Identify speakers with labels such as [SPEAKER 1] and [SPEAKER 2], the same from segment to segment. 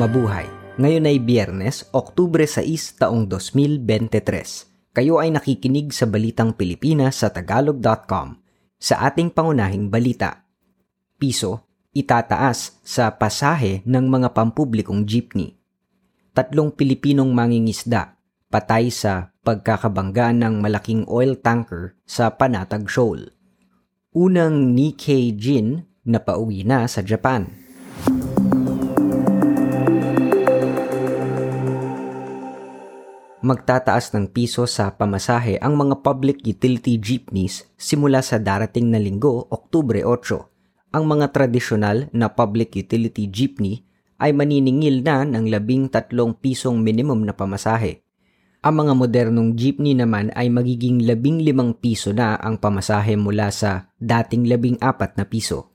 [SPEAKER 1] Mabuhay! Ngayon ay Biyernes, Oktubre 6, taong 2023. Kayo ay nakikinig sa Balitang Pilipinas sa Tagalog.com. Sa ating pangunahing balita, Piso, itataas sa pasahe ng mga pampublikong jeepney. Tatlong Pilipinong mangingisda, patay sa pagkakabangga ng malaking oil tanker sa Panatag Shoal. Unang Nikkei Jin na pauwi na sa Japan. Magtataas ng piso sa pamasahe ang mga public utility jeepneys simula sa darating na linggo, Oktubre 8. Ang mga tradisyonal na public utility jeepney ay maniningil na ng labing tatlong pisong minimum na pamasahe. Ang mga modernong jeepney naman ay magiging labing limang piso na ang pamasahe mula sa dating labing apat na piso.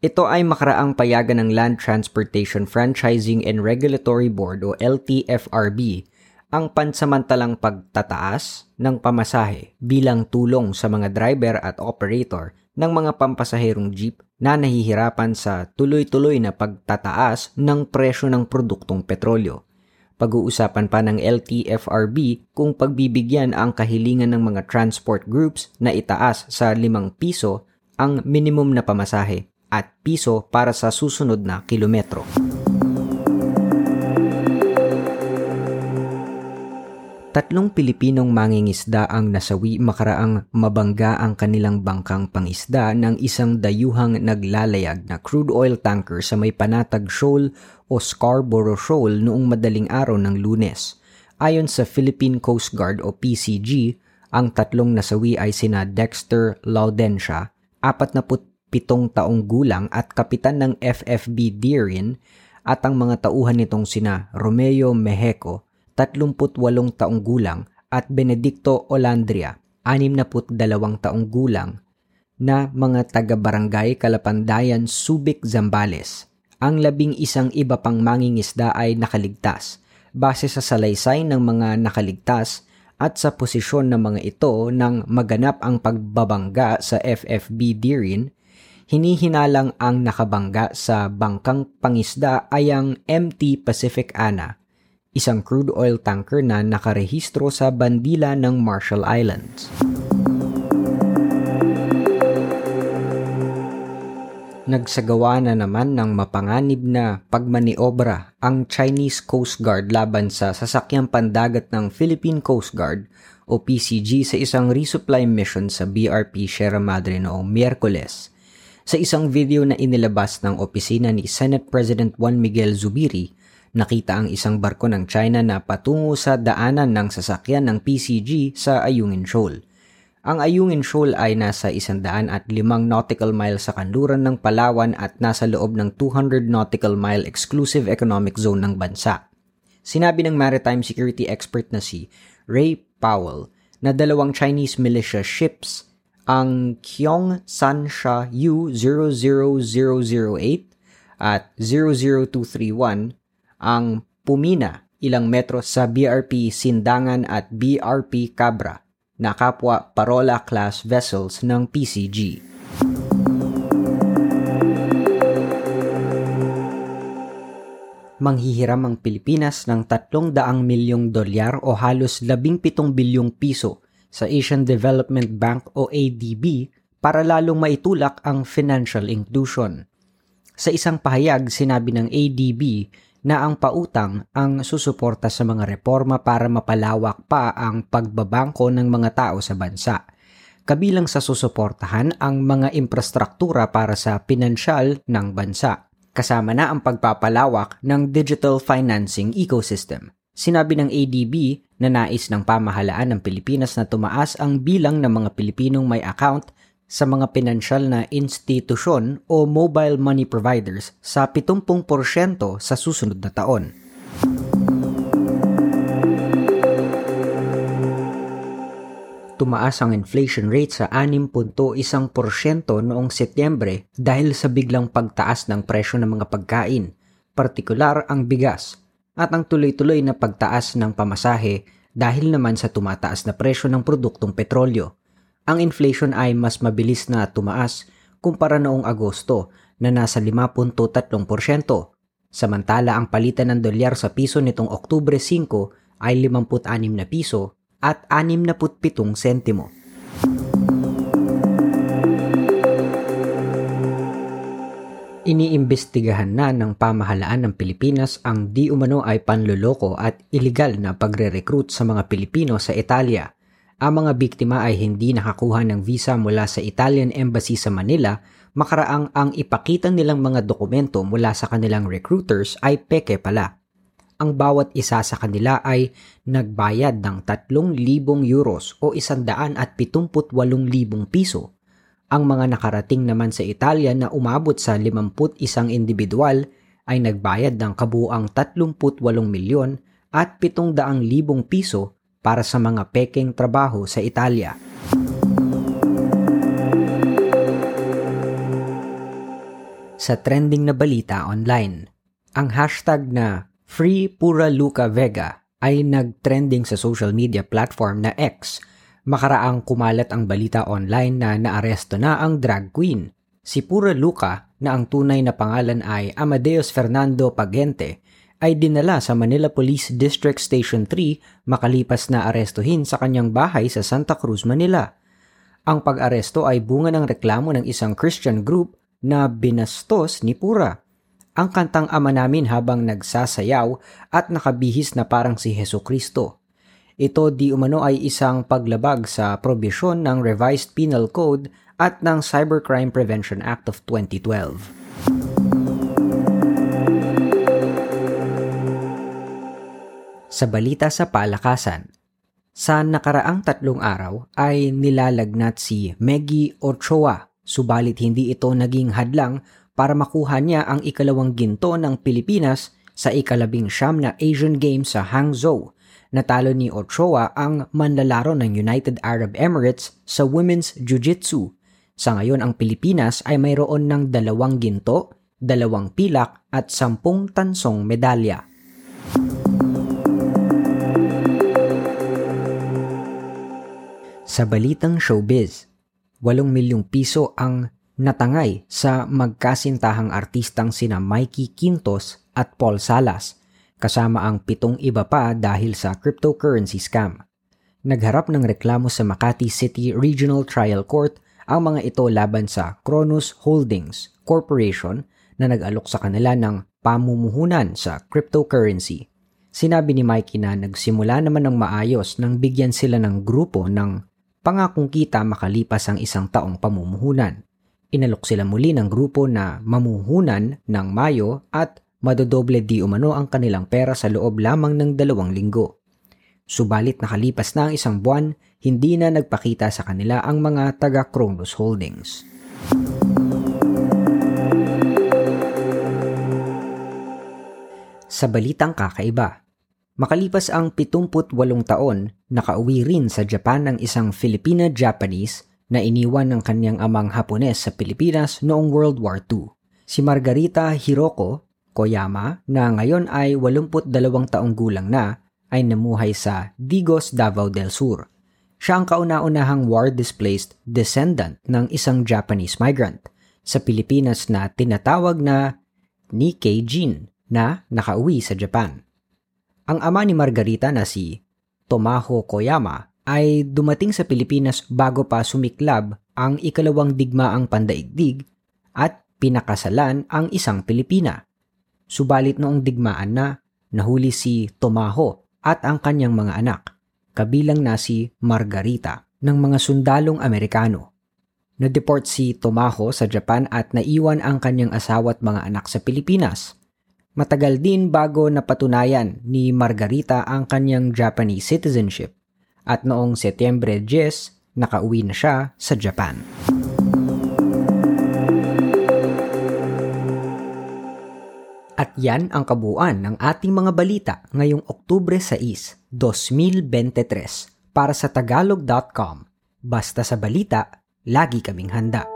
[SPEAKER 1] Ito ay makaraang payagan ng Land Transportation Franchising and Regulatory Board o LTFRB ang pansamantalang pagtataas ng pamasahe bilang tulong sa mga driver at operator ng mga pampasaherong jeep na nahihirapan sa tuloy-tuloy na pagtataas ng presyo ng produktong petrolyo. Pag-uusapan pa ng LTFRB kung pagbibigyan ang kahilingan ng mga transport groups na itaas sa 5 piso ang minimum na pamasahe at piso para sa susunod na kilometro. Tatlong Pilipinong mangingisda ang nasawi makaraang mabangga ang kanilang bangkang pangisda ng isang dayuhang naglalayag na crude oil tanker sa may Panatag Shoal o Scarborough Shoal noong madaling araw ng lunes. Ayon sa Philippine Coast Guard o PCG, ang tatlong nasawi ay sina Dexter Laudensia, 47 taong gulang at kapitan ng FFB Deerin at ang mga tauhan nitong sina Romeo Mejeco, 38 taong gulang at Benedicto Olandria, 62 taong gulang na mga taga-barangay Kalapandayan Subic Zambales. Ang labing isang iba pang mangingisda ay nakaligtas base sa salaysay ng mga nakaligtas at sa posisyon ng mga ito nang maganap ang pagbabangga sa FFB Dirin, hinihinalang ang nakabangga sa bangkang pangisda ay ang MT Pacific Ana isang crude oil tanker na nakarehistro sa bandila ng Marshall Islands. Nagsagawa na naman ng mapanganib na pagmaniobra ang Chinese Coast Guard laban sa sasakyang pandagat ng Philippine Coast Guard o PCG sa isang resupply mission sa BRP Sierra Madre noong Miyerkules. Sa isang video na inilabas ng opisina ni Senate President Juan Miguel Zubiri, nakita ang isang barko ng China na patungo sa daanan ng sasakyan ng PCG sa Ayungin Shoal. Ang Ayungin Shoal ay nasa 105 nautical mile sa kanluran ng Palawan at nasa loob ng 200 nautical mile exclusive economic zone ng bansa. Sinabi ng maritime security expert na si Ray Powell na dalawang Chinese militia ships ang Kyong Sansha U00008 at 00231 ang pumina ilang metro sa BRP Sindangan at BRP Cabra na kapwa Parola class vessels ng PCG. Manghihiram ang Pilipinas ng 300 milyong dolyar o halos 17 bilyong piso sa Asian Development Bank o ADB para lalong maitulak ang financial inclusion. Sa isang pahayag, sinabi ng ADB na ang pautang ang susuporta sa mga reforma para mapalawak pa ang pagbabangko ng mga tao sa bansa. Kabilang sa susuportahan ang mga infrastruktura para sa pinansyal ng bansa, kasama na ang pagpapalawak ng digital financing ecosystem. Sinabi ng ADB na nais ng pamahalaan ng Pilipinas na tumaas ang bilang ng mga Pilipinong may account sa mga pinansyal na institusyon o mobile money providers sa 70% sa susunod na taon. Tumaas ang inflation rate sa 6.1% noong Setyembre dahil sa biglang pagtaas ng presyo ng mga pagkain, partikular ang bigas, at ang tuloy-tuloy na pagtaas ng pamasahe dahil naman sa tumataas na presyo ng produktong petrolyo ang inflation ay mas mabilis na tumaas kumpara noong Agosto na nasa 5.3%. Samantala ang palitan ng dolyar sa piso nitong Oktubre 5 ay 56 na piso at 67 sentimo. Iniimbestigahan na ng pamahalaan ng Pilipinas ang di umano ay panloloko at ilegal na pagre-recruit sa mga Pilipino sa Italia. Ang mga biktima ay hindi nakakuha ng visa mula sa Italian Embassy sa Manila makaraang ang ipakita nilang mga dokumento mula sa kanilang recruiters ay peke pala. Ang bawat isa sa kanila ay nagbayad ng 3,000 euros o 178,000 piso ang mga nakarating naman sa Italia na umabot sa 51 individual ay nagbayad ng kabuang 38 milyon at 700,000 piso para sa mga peking trabaho sa Italia. Sa trending na balita online, ang hashtag na Free Pura Luca Vega ay nag-trending sa social media platform na X Makaraang kumalat ang balita online na naaresto na ang drag queen. Si Pura Luca, na ang tunay na pangalan ay Amadeus Fernando Pagente, ay dinala sa Manila Police District Station 3 makalipas na arestuhin sa kanyang bahay sa Santa Cruz, Manila. Ang pag-aresto ay bunga ng reklamo ng isang Christian group na binastos ni Pura. Ang kantang ama namin habang nagsasayaw at nakabihis na parang si Heso Kristo. Ito di umano ay isang paglabag sa probisyon ng Revised Penal Code at ng Cybercrime Prevention Act of 2012. Sa balita sa palakasan, sa nakaraang tatlong araw ay nilalagnat si Meggy Ochoa subalit hindi ito naging hadlang para makuha niya ang ikalawang ginto ng Pilipinas sa ikalabing siyam na Asian Games sa Hangzhou natalo ni Ochoa ang manlalaro ng United Arab Emirates sa Women's Jiu-Jitsu. Sa ngayon ang Pilipinas ay mayroon ng dalawang ginto, dalawang pilak at sampung tansong medalya. Sa balitang showbiz, 8 milyong piso ang natangay sa magkasintahang artistang sina Mikey Quintos at Paul Salas kasama ang pitong iba pa dahil sa cryptocurrency scam. Nagharap ng reklamo sa Makati City Regional Trial Court ang mga ito laban sa Kronos Holdings Corporation na nag-alok sa kanila ng pamumuhunan sa cryptocurrency. Sinabi ni Mikey na nagsimula naman ng maayos nang bigyan sila ng grupo ng pangakong kita makalipas ang isang taong pamumuhunan. Inalok sila muli ng grupo na mamuhunan ng Mayo at madodoble di umano ang kanilang pera sa loob lamang ng dalawang linggo. Subalit nakalipas na ang isang buwan, hindi na nagpakita sa kanila ang mga taga Kronos Holdings. Sa balitang kakaiba, makalipas ang 78 taon, nakauwi rin sa Japan ang isang Filipina-Japanese na iniwan ng kanyang amang Hapones sa Pilipinas noong World War II. Si Margarita Hiroko Koyama na ngayon ay 82 taong gulang na ay namuhay sa Digos, Davao del Sur. Siya ang kauna-unahang war-displaced descendant ng isang Japanese migrant sa Pilipinas na tinatawag na Nikkei Jin na nakauwi sa Japan. Ang ama ni Margarita na si Tomaho Koyama ay dumating sa Pilipinas bago pa sumiklab ang ikalawang digmaang pandaigdig at pinakasalan ang isang Pilipina. Subalit noong digmaan na, nahuli si Tomaho at ang kanyang mga anak, kabilang na si Margarita ng mga sundalong Amerikano. Na-deport si Tomaho sa Japan at naiwan ang kanyang asawa at mga anak sa Pilipinas. Matagal din bago napatunayan ni Margarita ang kanyang Japanese citizenship at noong Setyembre 10, nakauwi na siya sa Japan. At yan ang kabuuan ng ating mga balita ngayong Oktubre 6, 2023 para sa tagalog.com. Basta sa balita, lagi kaming handa.